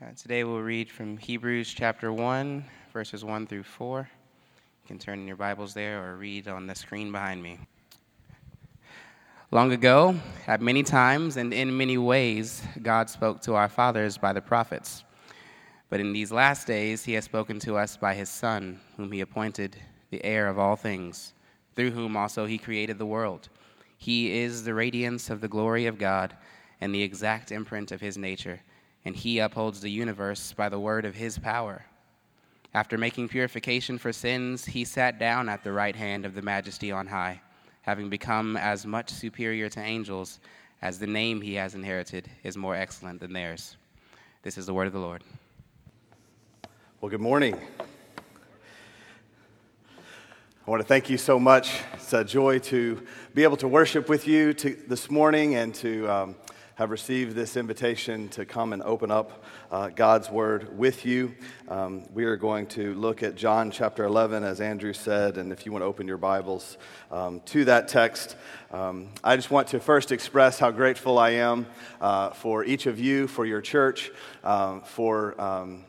Uh, today we'll read from Hebrews chapter 1, verses 1 through 4. You can turn in your Bibles there or read on the screen behind me. Long ago, at many times and in many ways, God spoke to our fathers by the prophets. But in these last days, he has spoken to us by his Son, whom he appointed the heir of all things, through whom also he created the world. He is the radiance of the glory of God and the exact imprint of his nature, and he upholds the universe by the word of his power. After making purification for sins, he sat down at the right hand of the majesty on high having become as much superior to angels as the name he has inherited is more excellent than theirs. This is the word of the Lord. Well, good morning. I want to thank you so much. It's a joy to be able to worship with you to, this morning and to um, have received this invitation to come and open up uh, God's Word with you. Um, we are going to look at John chapter 11, as Andrew said, and if you want to open your Bibles um, to that text, um, I just want to first express how grateful I am uh, for each of you, for your church, um, for um,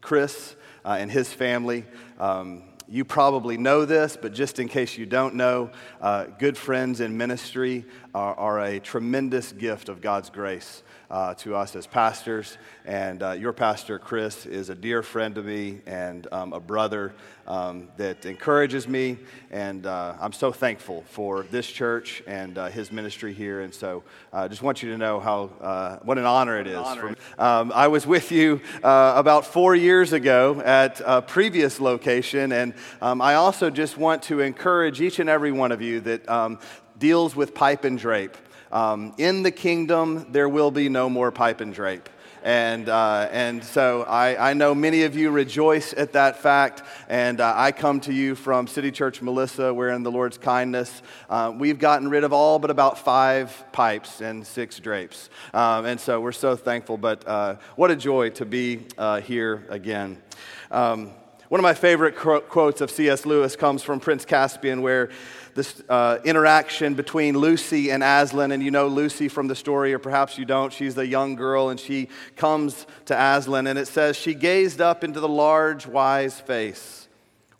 Chris uh, and his family. Um, you probably know this, but just in case you don't know, uh, good friends in ministry are, are, a tremendous gift of God's grace uh, to us as pastors. And uh, your pastor, Chris, is a dear friend to me and um, a brother um, that encourages me. And uh, I'm so thankful for this church and uh, his ministry here. And so I uh, just want you to know how, uh, what an honor it is. Honor. Um, I was with you about four years ago at a previous location. And um, I also just want to encourage each and every one of you that um, deals with pipe and drape. Um, in the kingdom, there will be no more pipe and drape. And, uh, and so I, I know many of you rejoice at that fact. And uh, I come to you from City Church Melissa, where in the Lord's kindness, uh, we've gotten rid of all but about five pipes and six drapes. Um, and so we're so thankful. But uh, what a joy to be uh, here again. Um, one of my favorite quotes of C.S. Lewis comes from Prince Caspian, where this uh, interaction between Lucy and Aslan. And you know Lucy from the story, or perhaps you don't. She's a young girl, and she comes to Aslan, and it says, She gazed up into the large, wise face.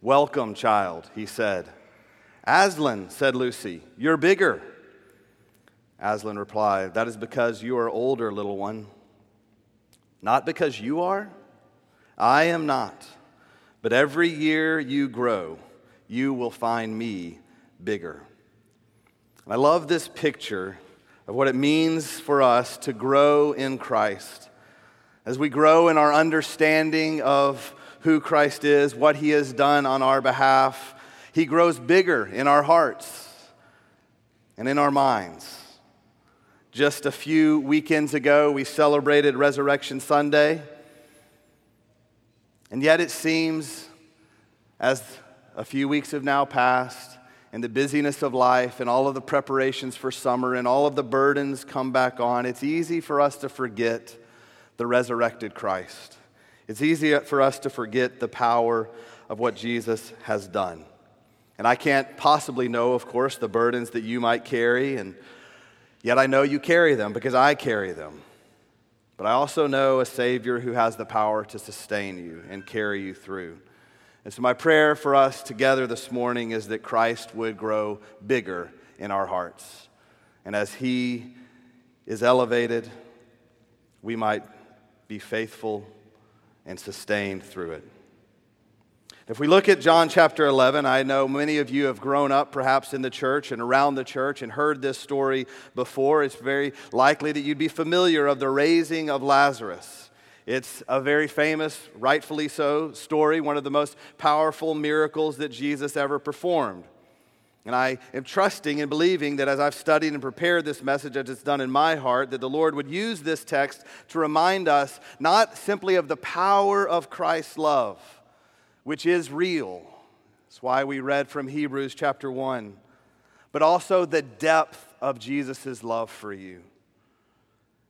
Welcome, child, he said. Aslan, said Lucy, you're bigger. Aslan replied, That is because you are older, little one. Not because you are? I am not. But every year you grow, you will find me bigger. I love this picture of what it means for us to grow in Christ. As we grow in our understanding of who Christ is, what he has done on our behalf, he grows bigger in our hearts and in our minds. Just a few weekends ago, we celebrated Resurrection Sunday. And yet, it seems as a few weeks have now passed, and the busyness of life and all of the preparations for summer and all of the burdens come back on, it's easy for us to forget the resurrected Christ. It's easy for us to forget the power of what Jesus has done. And I can't possibly know, of course, the burdens that you might carry, and yet I know you carry them because I carry them. But I also know a Savior who has the power to sustain you and carry you through. And so, my prayer for us together this morning is that Christ would grow bigger in our hearts. And as He is elevated, we might be faithful and sustained through it. If we look at John chapter 11, I know many of you have grown up perhaps in the church and around the church and heard this story before. It's very likely that you'd be familiar of the raising of Lazarus. It's a very famous, rightfully so, story, one of the most powerful miracles that Jesus ever performed. And I am trusting and believing that as I've studied and prepared this message as it's done in my heart, that the Lord would use this text to remind us not simply of the power of Christ's love, which is real. That's why we read from Hebrews chapter 1, but also the depth of Jesus' love for you.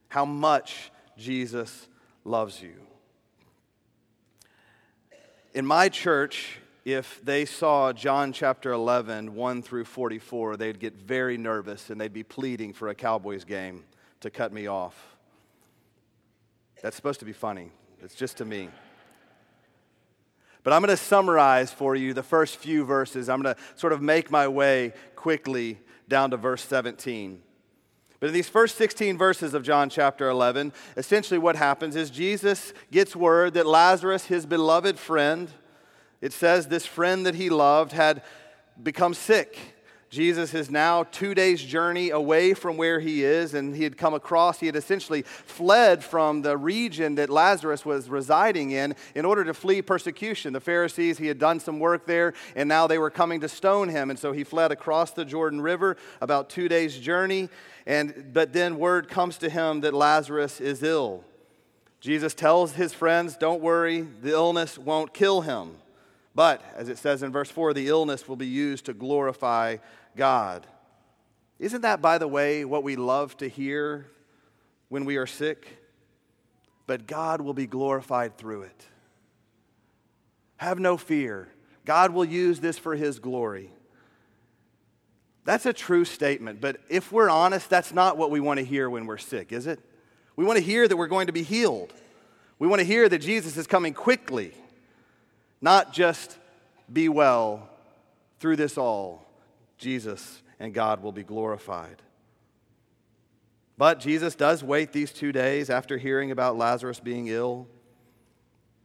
How much Jesus loves you. In my church, if they saw John chapter 11, 1 through 44, they'd get very nervous and they'd be pleading for a Cowboys game to cut me off. That's supposed to be funny. It's just to me. But I'm going to summarize for you the first few verses. I'm going to sort of make my way quickly down to verse 17. But in these first 16 verses of John chapter 11, essentially what happens is Jesus gets word that Lazarus, his beloved friend, it says this friend that he loved had become sick. Jesus is now two days' journey away from where he is, and he had come across, he had essentially fled from the region that Lazarus was residing in in order to flee persecution. The Pharisees, he had done some work there, and now they were coming to stone him. And so he fled across the Jordan River, about two days' journey. And, but then word comes to him that Lazarus is ill. Jesus tells his friends, Don't worry, the illness won't kill him. But, as it says in verse 4, the illness will be used to glorify God. Isn't that, by the way, what we love to hear when we are sick? But God will be glorified through it. Have no fear. God will use this for His glory. That's a true statement, but if we're honest, that's not what we want to hear when we're sick, is it? We want to hear that we're going to be healed. We want to hear that Jesus is coming quickly, not just be well through this all. Jesus and God will be glorified. But Jesus does wait these two days after hearing about Lazarus being ill.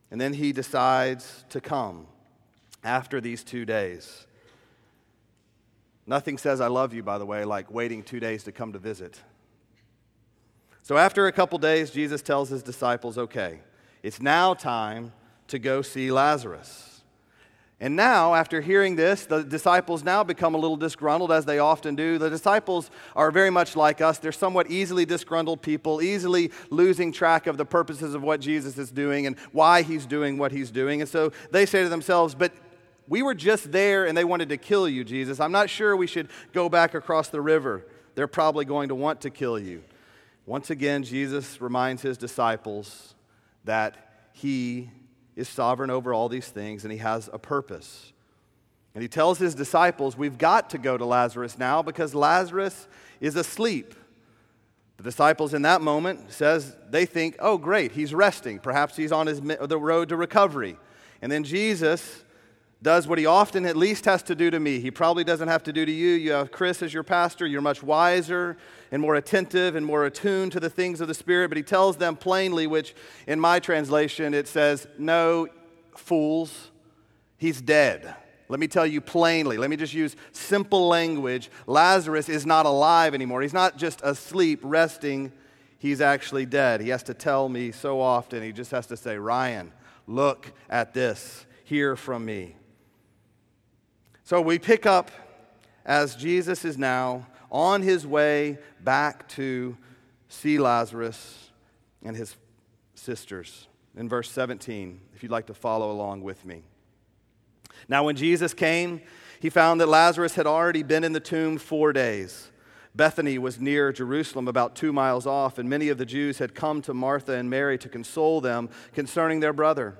And then he decides to come after these two days. Nothing says I love you, by the way, like waiting two days to come to visit. So after a couple days, Jesus tells his disciples, okay, it's now time to go see Lazarus. And now, after hearing this, the disciples now become a little disgruntled, as they often do. The disciples are very much like us. They're somewhat easily disgruntled people, easily losing track of the purposes of what Jesus is doing and why he's doing what he's doing. And so they say to themselves, But we were just there and they wanted to kill you, Jesus. I'm not sure we should go back across the river. They're probably going to want to kill you. Once again, Jesus reminds his disciples that he is sovereign over all these things and he has a purpose. And he tells his disciples, We've got to go to Lazarus now because Lazarus is asleep. The disciples in that moment says they think, "Oh great, he's resting. Perhaps he's on his the road to recovery." And then Jesus does what he often at least has to do to me. He probably doesn't have to do to you. You have Chris as your pastor. You're much wiser and more attentive and more attuned to the things of the Spirit. But he tells them plainly, which in my translation it says, No, fools, he's dead. Let me tell you plainly. Let me just use simple language. Lazarus is not alive anymore. He's not just asleep, resting. He's actually dead. He has to tell me so often. He just has to say, Ryan, look at this. Hear from me. So we pick up as Jesus is now on his way back to see Lazarus and his sisters in verse 17, if you'd like to follow along with me. Now, when Jesus came, he found that Lazarus had already been in the tomb four days. Bethany was near Jerusalem, about two miles off, and many of the Jews had come to Martha and Mary to console them concerning their brother.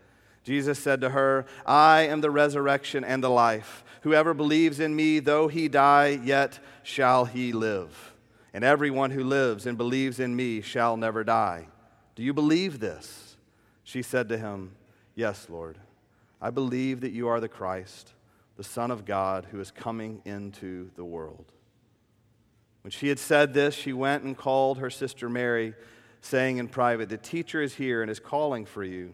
Jesus said to her, I am the resurrection and the life. Whoever believes in me, though he die, yet shall he live. And everyone who lives and believes in me shall never die. Do you believe this? She said to him, Yes, Lord. I believe that you are the Christ, the Son of God, who is coming into the world. When she had said this, she went and called her sister Mary, saying in private, The teacher is here and is calling for you.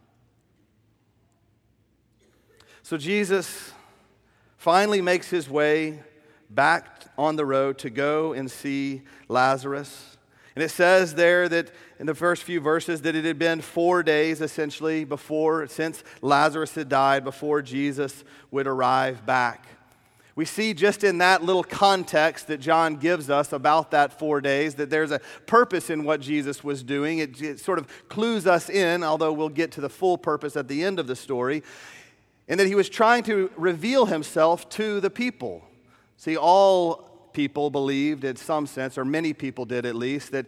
So Jesus finally makes his way back on the road to go and see Lazarus. And it says there that in the first few verses that it had been four days essentially before, since Lazarus had died, before Jesus would arrive back. We see just in that little context that John gives us about that four days that there's a purpose in what Jesus was doing. It, it sort of clues us in, although we'll get to the full purpose at the end of the story, and that he was trying to reveal himself to the people. See, all people believed, in some sense, or many people did at least, that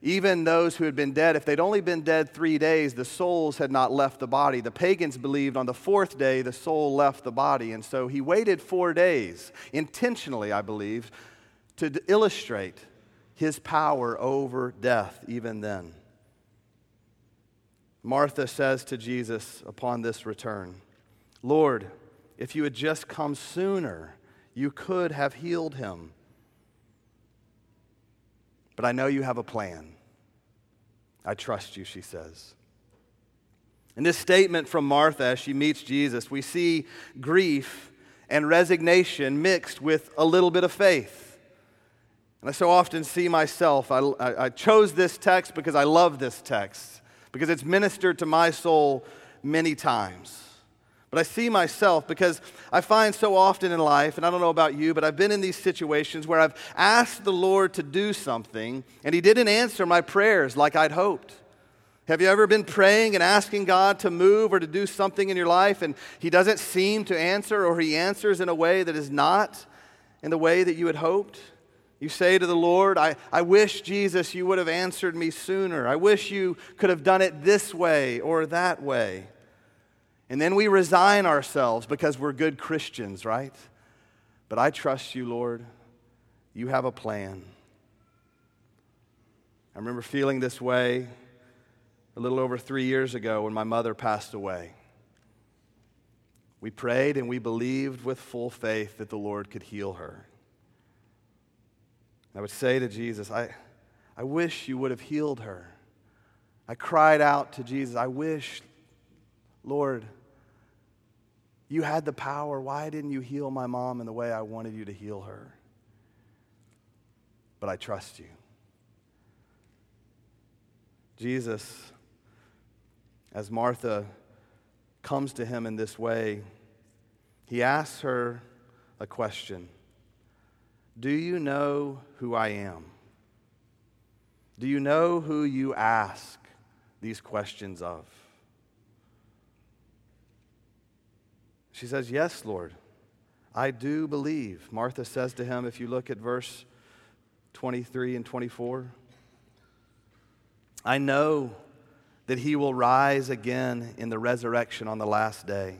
even those who had been dead, if they'd only been dead three days, the souls had not left the body. The pagans believed on the fourth day the soul left the body. And so he waited four days, intentionally, I believe, to illustrate his power over death even then. Martha says to Jesus upon this return, Lord, if you had just come sooner, you could have healed him. But I know you have a plan. I trust you, she says. In this statement from Martha as she meets Jesus, we see grief and resignation mixed with a little bit of faith. And I so often see myself, I, I, I chose this text because I love this text, because it's ministered to my soul many times. But I see myself because I find so often in life, and I don't know about you, but I've been in these situations where I've asked the Lord to do something, and He didn't answer my prayers like I'd hoped. Have you ever been praying and asking God to move or to do something in your life, and He doesn't seem to answer, or He answers in a way that is not in the way that you had hoped? You say to the Lord, I, I wish, Jesus, you would have answered me sooner. I wish you could have done it this way or that way. And then we resign ourselves because we're good Christians, right? But I trust you, Lord. You have a plan. I remember feeling this way a little over three years ago when my mother passed away. We prayed and we believed with full faith that the Lord could heal her. I would say to Jesus, I, I wish you would have healed her. I cried out to Jesus, I wish, Lord, you had the power. Why didn't you heal my mom in the way I wanted you to heal her? But I trust you. Jesus, as Martha comes to him in this way, he asks her a question Do you know who I am? Do you know who you ask these questions of? She says, Yes, Lord, I do believe. Martha says to him, if you look at verse 23 and 24, I know that he will rise again in the resurrection on the last day.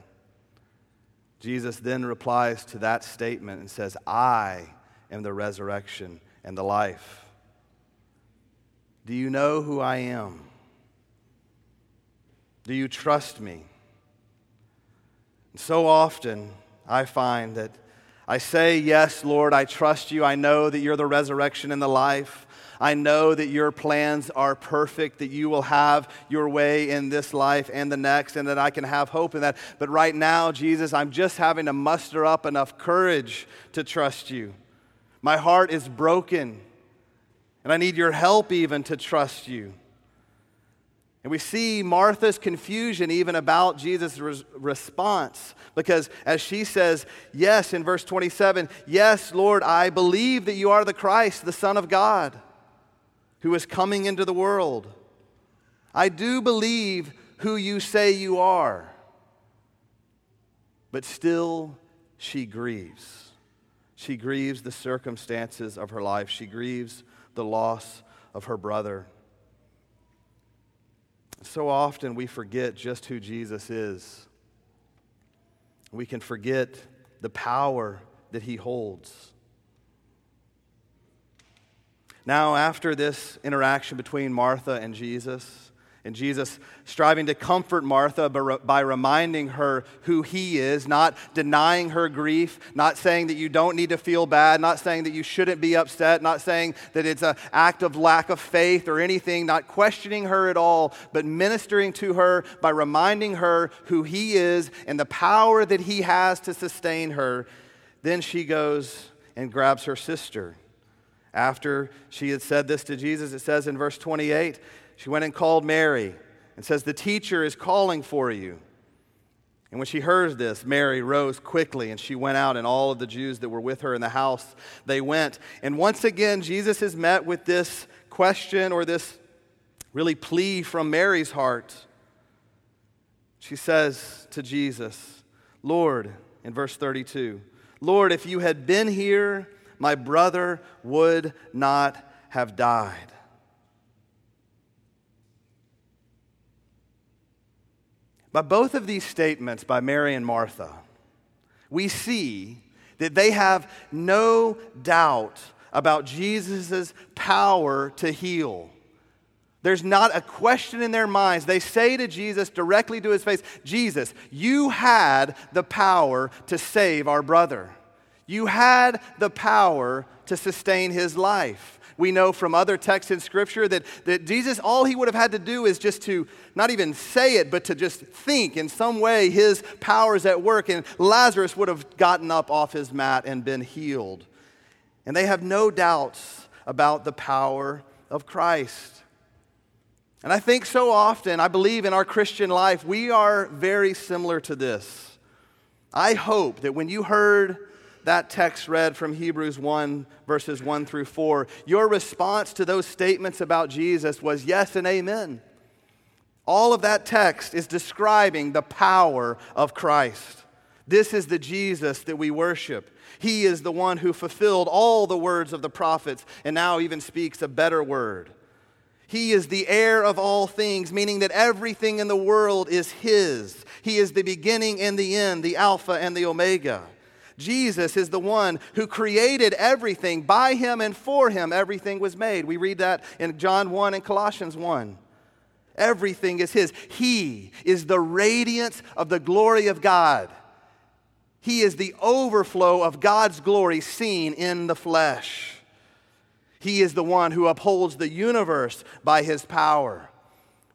Jesus then replies to that statement and says, I am the resurrection and the life. Do you know who I am? Do you trust me? So often I find that I say, Yes, Lord, I trust you. I know that you're the resurrection and the life. I know that your plans are perfect, that you will have your way in this life and the next, and that I can have hope in that. But right now, Jesus, I'm just having to muster up enough courage to trust you. My heart is broken, and I need your help even to trust you. And we see Martha's confusion even about Jesus' res- response because as she says, Yes, in verse 27, Yes, Lord, I believe that you are the Christ, the Son of God, who is coming into the world. I do believe who you say you are. But still, she grieves. She grieves the circumstances of her life, she grieves the loss of her brother. So often we forget just who Jesus is. We can forget the power that he holds. Now, after this interaction between Martha and Jesus, and Jesus striving to comfort Martha by reminding her who he is, not denying her grief, not saying that you don't need to feel bad, not saying that you shouldn't be upset, not saying that it's an act of lack of faith or anything, not questioning her at all, but ministering to her by reminding her who he is and the power that he has to sustain her. Then she goes and grabs her sister. After she had said this to Jesus, it says in verse 28 she went and called Mary and says, The teacher is calling for you. And when she heard this, Mary rose quickly and she went out, and all of the Jews that were with her in the house, they went. And once again, Jesus is met with this question or this really plea from Mary's heart. She says to Jesus, Lord, in verse 32, Lord, if you had been here, my brother would not have died. By both of these statements by Mary and Martha, we see that they have no doubt about Jesus' power to heal. There's not a question in their minds. They say to Jesus directly to his face, Jesus, you had the power to save our brother. You had the power to sustain his life we know from other texts in Scripture that, that Jesus, all he would have had to do is just to not even say it, but to just think in some way his powers at work, and Lazarus would have gotten up off his mat and been healed. And they have no doubts about the power of Christ. And I think so often, I believe in our Christian life, we are very similar to this. I hope that when you heard that text read from Hebrews 1, verses 1 through 4, your response to those statements about Jesus was yes and amen. All of that text is describing the power of Christ. This is the Jesus that we worship. He is the one who fulfilled all the words of the prophets and now even speaks a better word. He is the heir of all things, meaning that everything in the world is His. He is the beginning and the end, the Alpha and the Omega. Jesus is the one who created everything. By him and for him, everything was made. We read that in John 1 and Colossians 1. Everything is his. He is the radiance of the glory of God. He is the overflow of God's glory seen in the flesh. He is the one who upholds the universe by his power.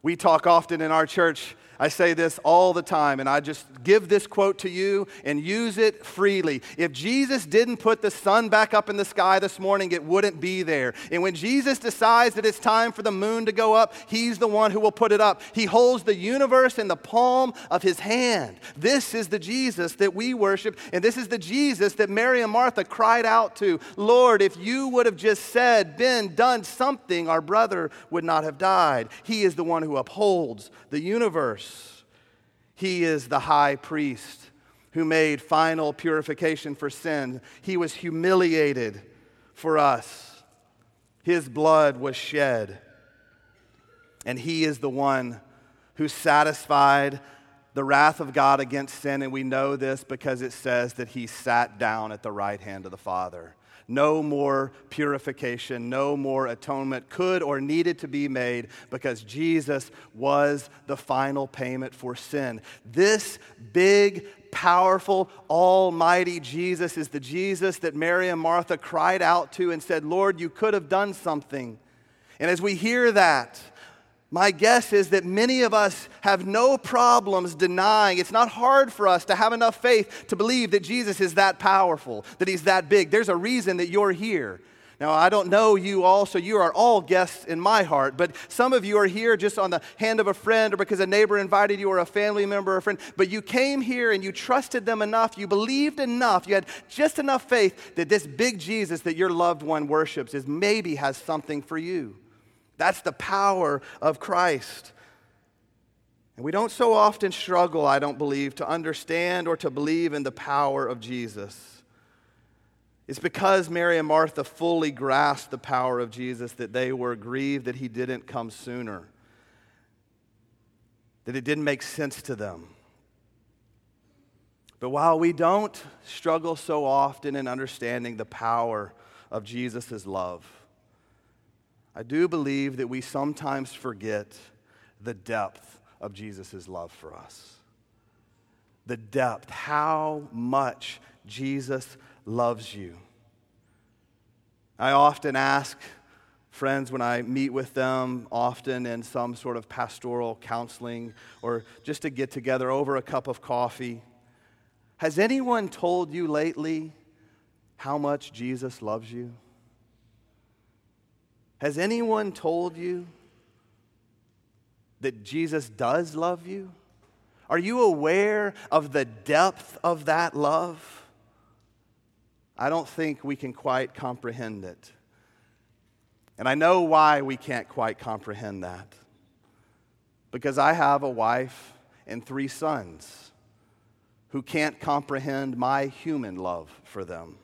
We talk often in our church I say this all the time, and I just give this quote to you and use it freely. If Jesus didn't put the sun back up in the sky this morning, it wouldn't be there. And when Jesus decides that it's time for the moon to go up, He's the one who will put it up. He holds the universe in the palm of His hand. This is the Jesus that we worship, and this is the Jesus that Mary and Martha cried out to Lord, if you would have just said, been, done something, our brother would not have died. He is the one who upholds the universe. He is the high priest who made final purification for sin. He was humiliated for us, His blood was shed. And He is the one who satisfied the wrath of God against sin. And we know this because it says that He sat down at the right hand of the Father. No more purification, no more atonement could or needed to be made because Jesus was the final payment for sin. This big, powerful, almighty Jesus is the Jesus that Mary and Martha cried out to and said, Lord, you could have done something. And as we hear that, my guess is that many of us have no problems denying. It's not hard for us to have enough faith to believe that Jesus is that powerful, that he's that big. There's a reason that you're here. Now, I don't know you all, so you are all guests in my heart, but some of you are here just on the hand of a friend or because a neighbor invited you or a family member or a friend, but you came here and you trusted them enough, you believed enough, you had just enough faith that this big Jesus that your loved one worships is maybe has something for you. That's the power of Christ. And we don't so often struggle, I don't believe, to understand or to believe in the power of Jesus. It's because Mary and Martha fully grasped the power of Jesus that they were grieved that he didn't come sooner, that it didn't make sense to them. But while we don't struggle so often in understanding the power of Jesus' love, I do believe that we sometimes forget the depth of Jesus' love for us. The depth, how much Jesus loves you. I often ask friends when I meet with them, often in some sort of pastoral counseling or just to get together over a cup of coffee. Has anyone told you lately how much Jesus loves you? Has anyone told you that Jesus does love you? Are you aware of the depth of that love? I don't think we can quite comprehend it. And I know why we can't quite comprehend that. Because I have a wife and three sons who can't comprehend my human love for them.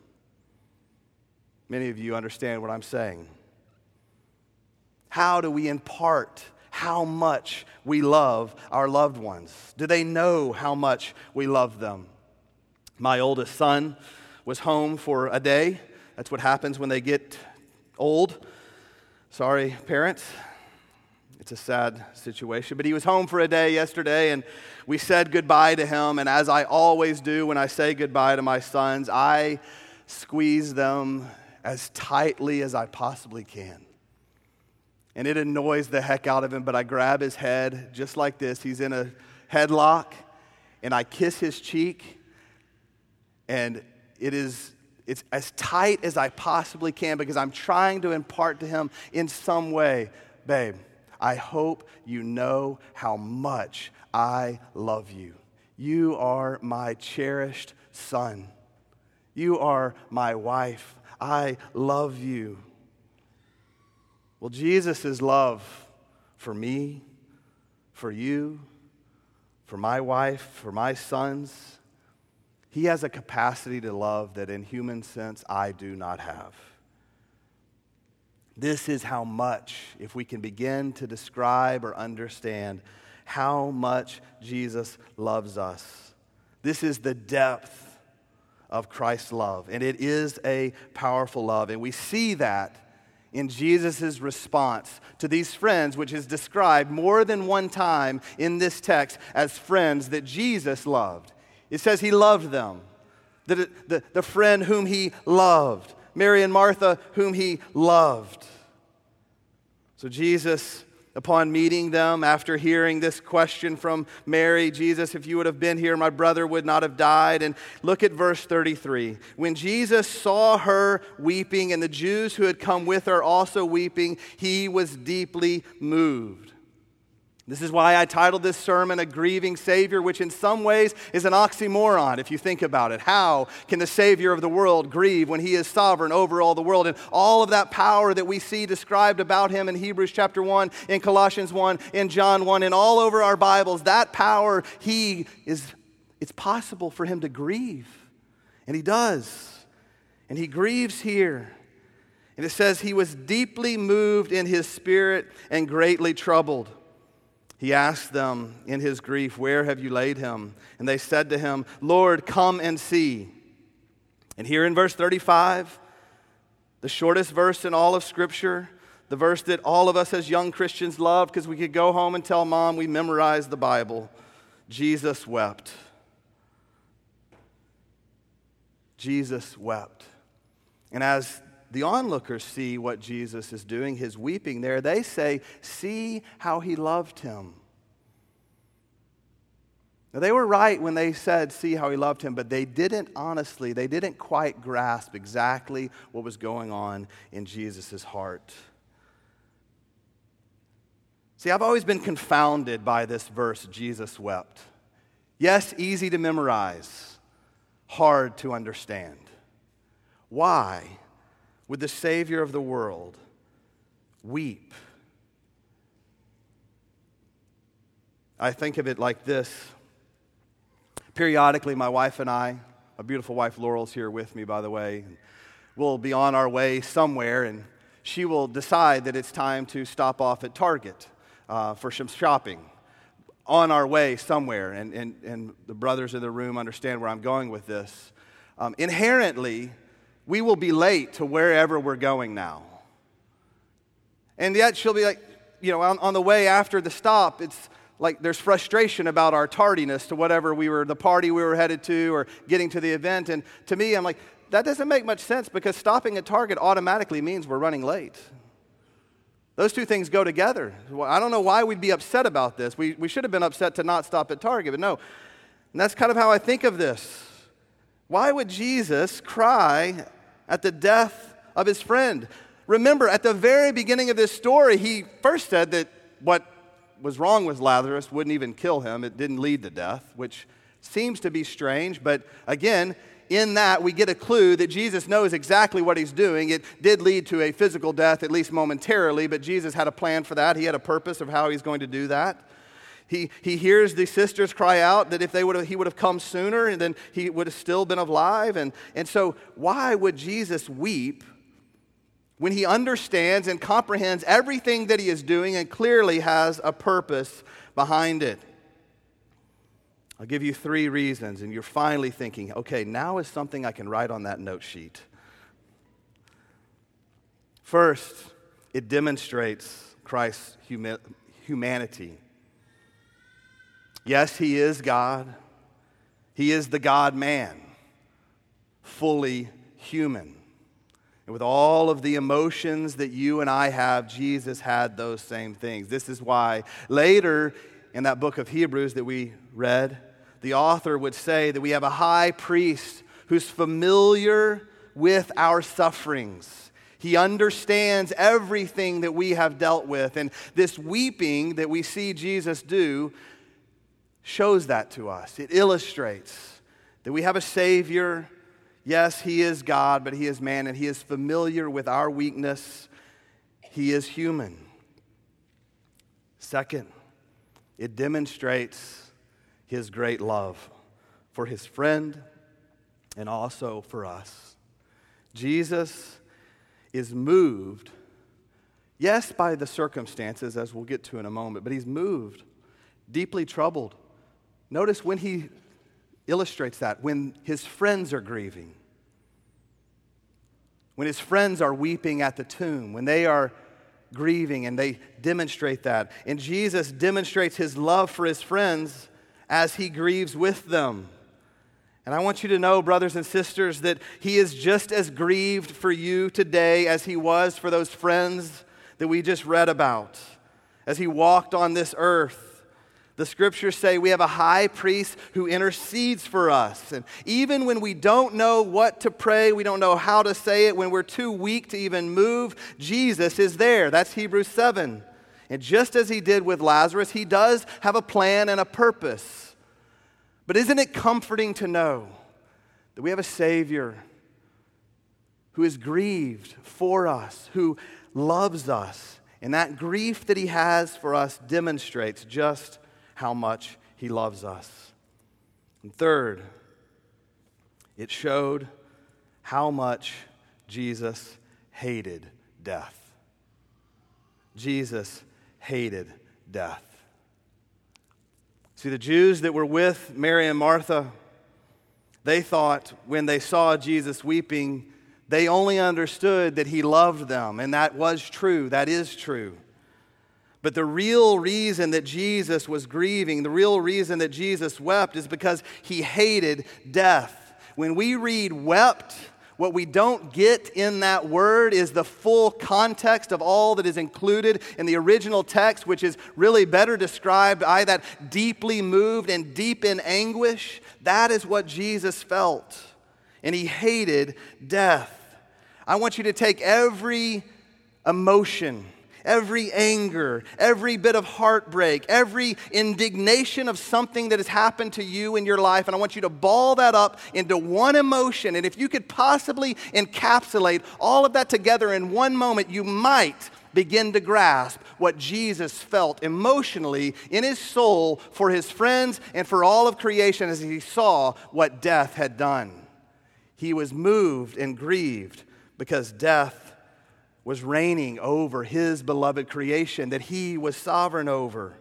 Many of you understand what I'm saying. How do we impart how much we love our loved ones? Do they know how much we love them? My oldest son was home for a day. That's what happens when they get old. Sorry, parents. It's a sad situation. But he was home for a day yesterday, and we said goodbye to him. And as I always do when I say goodbye to my sons, I squeeze them as tightly as I possibly can. And it annoys the heck out of him, but I grab his head just like this. He's in a headlock, and I kiss his cheek, and it is it's as tight as I possibly can because I'm trying to impart to him in some way, babe, I hope you know how much I love you. You are my cherished son. You are my wife. I love you. Well, Jesus' love for me, for you, for my wife, for my sons, he has a capacity to love that in human sense I do not have. This is how much, if we can begin to describe or understand how much Jesus loves us. This is the depth of Christ's love, and it is a powerful love. And we see that in Jesus' response to these friends, which is described more than one time in this text as friends that Jesus loved. It says he loved them, the, the, the friend whom he loved, Mary and Martha, whom he loved. So Jesus upon meeting them after hearing this question from Mary Jesus, if you would have been here, my brother would not have died. And look at verse 33. When Jesus saw her weeping and the Jews who had come with her also weeping, he was deeply moved. This is why I titled this sermon A Grieving Savior, which in some ways is an oxymoron if you think about it. How can the Savior of the world grieve when he is sovereign over all the world? And all of that power that we see described about him in Hebrews chapter 1, in Colossians 1, in John 1, and all over our Bibles, that power, he is, it's possible for him to grieve. And he does. And he grieves here. And it says he was deeply moved in his spirit and greatly troubled. He asked them in his grief, Where have you laid him? And they said to him, Lord, come and see. And here in verse 35, the shortest verse in all of Scripture, the verse that all of us as young Christians love because we could go home and tell mom we memorized the Bible, Jesus wept. Jesus wept. And as the onlookers see what Jesus is doing, his weeping there, they say, See how he loved him. Now, they were right when they said, See how he loved him, but they didn't honestly, they didn't quite grasp exactly what was going on in Jesus' heart. See, I've always been confounded by this verse, Jesus wept. Yes, easy to memorize, hard to understand. Why? Would the Savior of the world weep? I think of it like this. Periodically, my wife and I, my beautiful wife Laurel's here with me, by the way, we'll be on our way somewhere, and she will decide that it's time to stop off at Target uh, for some shopping on our way somewhere. And, and, and the brothers in the room understand where I'm going with this. Um, inherently, we will be late to wherever we're going now. And yet she'll be like, you know, on, on the way after the stop, it's like there's frustration about our tardiness to whatever we were, the party we were headed to or getting to the event. And to me, I'm like, that doesn't make much sense because stopping at Target automatically means we're running late. Those two things go together. I don't know why we'd be upset about this. We, we should have been upset to not stop at Target, but no. And that's kind of how I think of this. Why would Jesus cry at the death of his friend? Remember, at the very beginning of this story, he first said that what was wrong with Lazarus wouldn't even kill him, it didn't lead to death, which seems to be strange. But again, in that, we get a clue that Jesus knows exactly what he's doing. It did lead to a physical death, at least momentarily, but Jesus had a plan for that. He had a purpose of how he's going to do that. He, he hears the sisters cry out that if they would have, he would have come sooner and then he would have still been alive. And, and so, why would Jesus weep when he understands and comprehends everything that he is doing and clearly has a purpose behind it. I'll give you three reasons, and you're finally thinking, okay, now is something I can write on that note sheet. First, it demonstrates Christ's humi- humanity. Yes, he is God, he is the God man, fully human. And with all of the emotions that you and I have, Jesus had those same things. This is why later in that book of Hebrews that we read, the author would say that we have a high priest who's familiar with our sufferings. He understands everything that we have dealt with. And this weeping that we see Jesus do shows that to us. It illustrates that we have a Savior Yes, He is God, but He is man, and He is familiar with our weakness. He is human. Second, it demonstrates His great love for His friend and also for us. Jesus is moved, yes, by the circumstances, as we'll get to in a moment, but He's moved, deeply troubled. Notice when He illustrates that when his friends are grieving, when his friends are weeping at the tomb, when they are grieving and they demonstrate that. And Jesus demonstrates his love for his friends as he grieves with them. And I want you to know, brothers and sisters, that he is just as grieved for you today as he was for those friends that we just read about as he walked on this earth. The scriptures say we have a high priest who intercedes for us. And even when we don't know what to pray, we don't know how to say it, when we're too weak to even move, Jesus is there. That's Hebrews 7. And just as he did with Lazarus, he does have a plan and a purpose. But isn't it comforting to know that we have a Savior who is grieved for us, who loves us? And that grief that he has for us demonstrates just how much he loves us. And third, it showed how much Jesus hated death. Jesus hated death. See, the Jews that were with Mary and Martha, they thought when they saw Jesus weeping, they only understood that he loved them. And that was true. That is true. But the real reason that Jesus was grieving, the real reason that Jesus wept, is because he hated death. When we read wept, what we don't get in that word is the full context of all that is included in the original text, which is really better described I that deeply moved and deep in anguish. That is what Jesus felt. And he hated death. I want you to take every emotion every anger, every bit of heartbreak, every indignation of something that has happened to you in your life. And I want you to ball that up into one emotion. And if you could possibly encapsulate all of that together in one moment, you might begin to grasp what Jesus felt emotionally in his soul for his friends and for all of creation as he saw what death had done. He was moved and grieved because death was reigning over his beloved creation that he was sovereign over.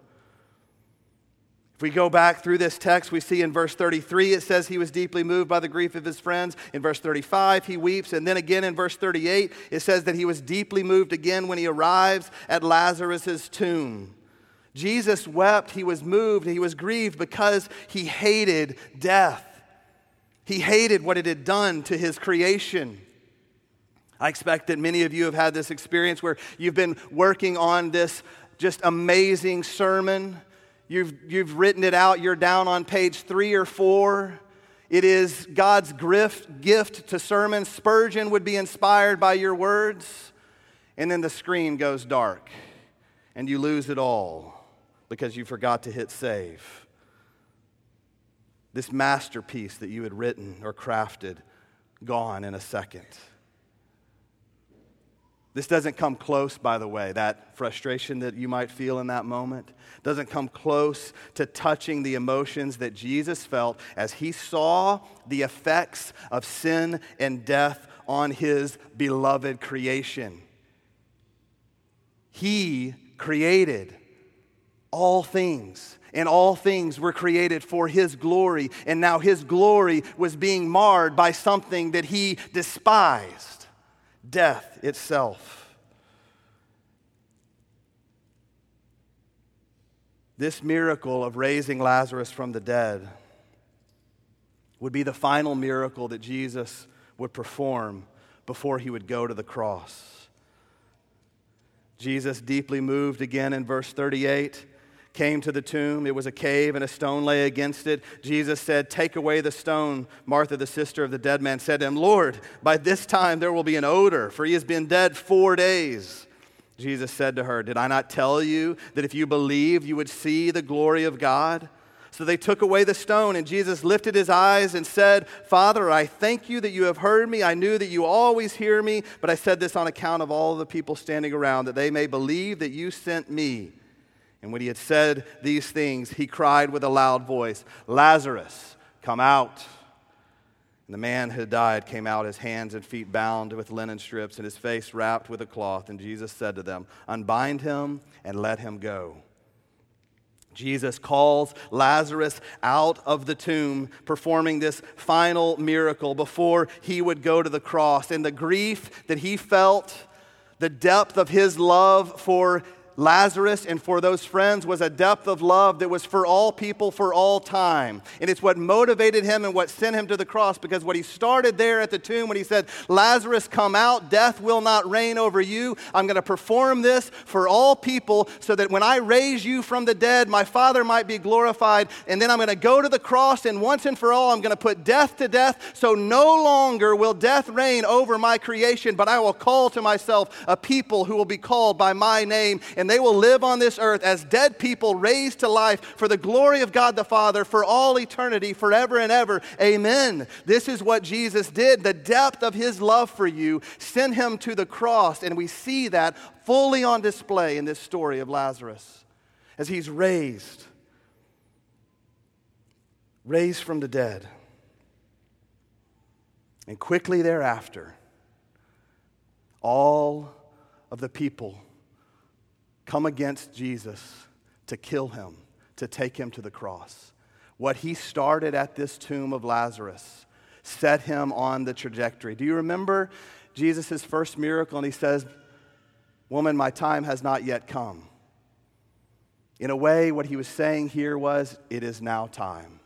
If we go back through this text, we see in verse 33 it says he was deeply moved by the grief of his friends. In verse 35, he weeps. And then again in verse 38, it says that he was deeply moved again when he arrives at Lazarus' tomb. Jesus wept, he was moved, he was grieved because he hated death. He hated what it had done to his creation. I expect that many of you have had this experience where you've been working on this just amazing sermon You've, you've written it out. You're down on page three or four. It is God's gift, gift to sermons. Spurgeon would be inspired by your words. And then the screen goes dark and you lose it all because you forgot to hit save. This masterpiece that you had written or crafted, gone in a second. This doesn't come close, by the way, that frustration that you might feel in that moment doesn't come close to touching the emotions that Jesus felt as he saw the effects of sin and death on his beloved creation. He created all things, and all things were created for his glory, and now his glory was being marred by something that he despised death itself. This miracle of raising Lazarus from the dead would be the final miracle that Jesus would perform before he would go to the cross. Jesus, deeply moved again in verse 38, came to the tomb. It was a cave, and a stone lay against it. Jesus said, Take away the stone. Martha, the sister of the dead man, said to him, Lord, by this time there will be an odor, for he has been dead four days. Jesus said to her, Did I not tell you that if you believed, you would see the glory of God? So they took away the stone, and Jesus lifted his eyes and said, Father, I thank you that you have heard me. I knew that you always hear me, but I said this on account of all the people standing around, that they may believe that you sent me. And when he had said these things, he cried with a loud voice, Lazarus, come out. And the man who had died came out, his hands and feet bound with linen strips, and his face wrapped with a cloth. And Jesus said to them, Unbind him and let him go. Jesus calls Lazarus out of the tomb, performing this final miracle before he would go to the cross. And the grief that he felt, the depth of his love for Lazarus and for those friends was a depth of love that was for all people for all time. And it's what motivated him and what sent him to the cross because what he started there at the tomb when he said, Lazarus, come out, death will not reign over you. I'm going to perform this for all people so that when I raise you from the dead, my Father might be glorified. And then I'm going to go to the cross and once and for all, I'm going to put death to death. So no longer will death reign over my creation, but I will call to myself a people who will be called by my name. And they will live on this earth as dead people raised to life for the glory of God the Father for all eternity, forever and ever. Amen. This is what Jesus did. The depth of his love for you sent him to the cross, and we see that fully on display in this story of Lazarus as he's raised, raised from the dead. And quickly thereafter, all of the people come against Jesus to kill him, to take him to the cross. What he started at this tomb of Lazarus set him on the trajectory. Do you remember Jesus' first miracle? And he says, Woman, my time has not yet come. In a way, what he was saying here was, It is now time.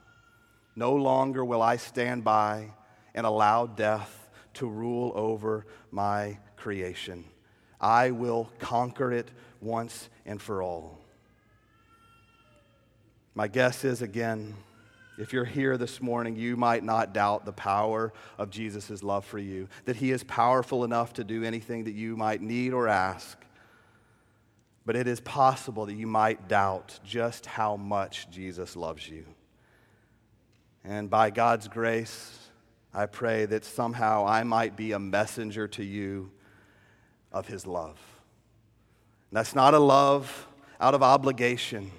No longer will I stand by and allow death to rule over my creation. I will conquer it once and for all. My guess is again, if you're here this morning, you might not doubt the power of Jesus' love for you, that He is powerful enough to do anything that you might need or ask. But it is possible that you might doubt just how much Jesus loves you. And by God's grace, I pray that somehow I might be a messenger to you of His love. That's not a love out of obligation.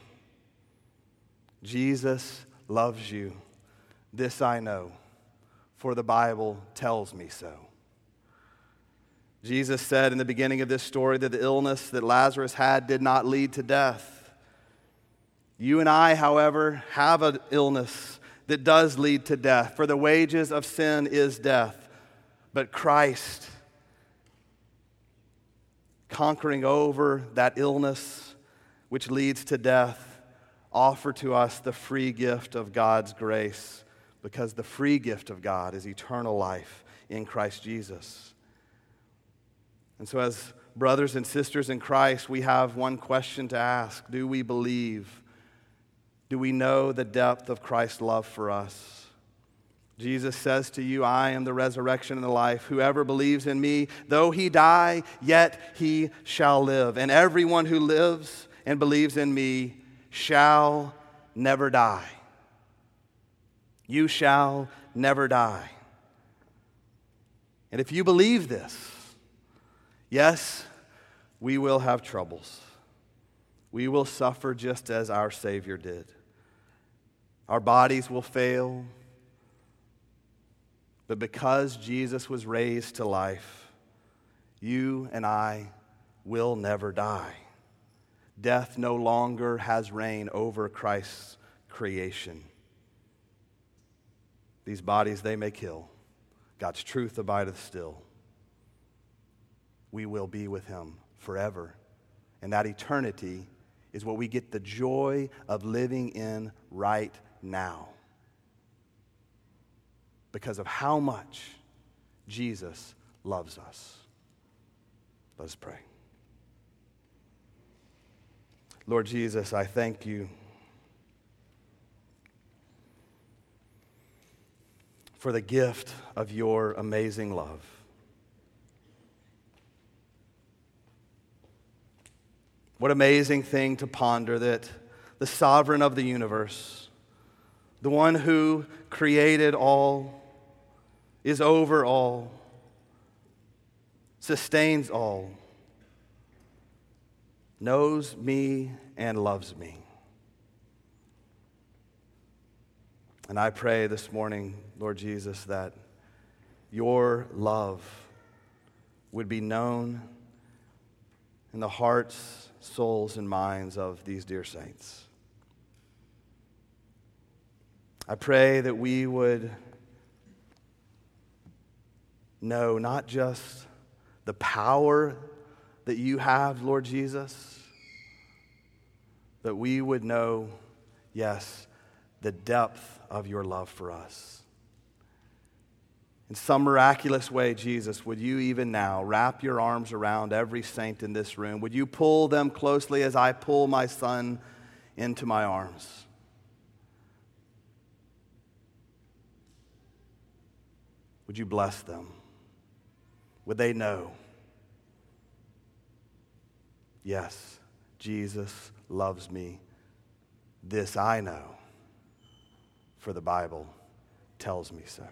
Jesus loves you. This I know, for the Bible tells me so. Jesus said in the beginning of this story that the illness that Lazarus had did not lead to death. You and I, however, have an illness that does lead to death. For the wages of sin is death. But Christ, conquering over that illness which leads to death, offer to us the free gift of God's grace because the free gift of God is eternal life in Christ Jesus. And so, as brothers and sisters in Christ, we have one question to ask Do we believe? Do we know the depth of Christ's love for us? Jesus says to you, I am the resurrection and the life. Whoever believes in me, though he die, yet he shall live. And everyone who lives and believes in me shall never die. You shall never die. And if you believe this, yes, we will have troubles. We will suffer just as our Savior did. Our bodies will fail. But because Jesus was raised to life, you and I will never die. Death no longer has reign over Christ's creation. These bodies they may kill, God's truth abideth still. We will be with him forever. And that eternity is what we get the joy of living in right now because of how much Jesus loves us. Let's pray. Lord Jesus, I thank you for the gift of your amazing love. What amazing thing to ponder that the sovereign of the universe, the one who created all, is over all, sustains all, knows me and loves me. And I pray this morning, Lord Jesus, that your love would be known in the hearts, souls, and minds of these dear saints. I pray that we would know not just the power that you have, Lord Jesus, that we would know, yes, the depth of your love for us. In some miraculous way, Jesus, would you even now wrap your arms around every saint in this room? Would you pull them closely as I pull my son into my arms? Would you bless them? Would they know? Yes, Jesus loves me. This I know, for the Bible tells me so.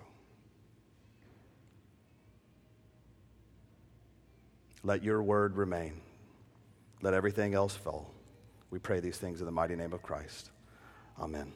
Let your word remain. Let everything else fall. We pray these things in the mighty name of Christ. Amen.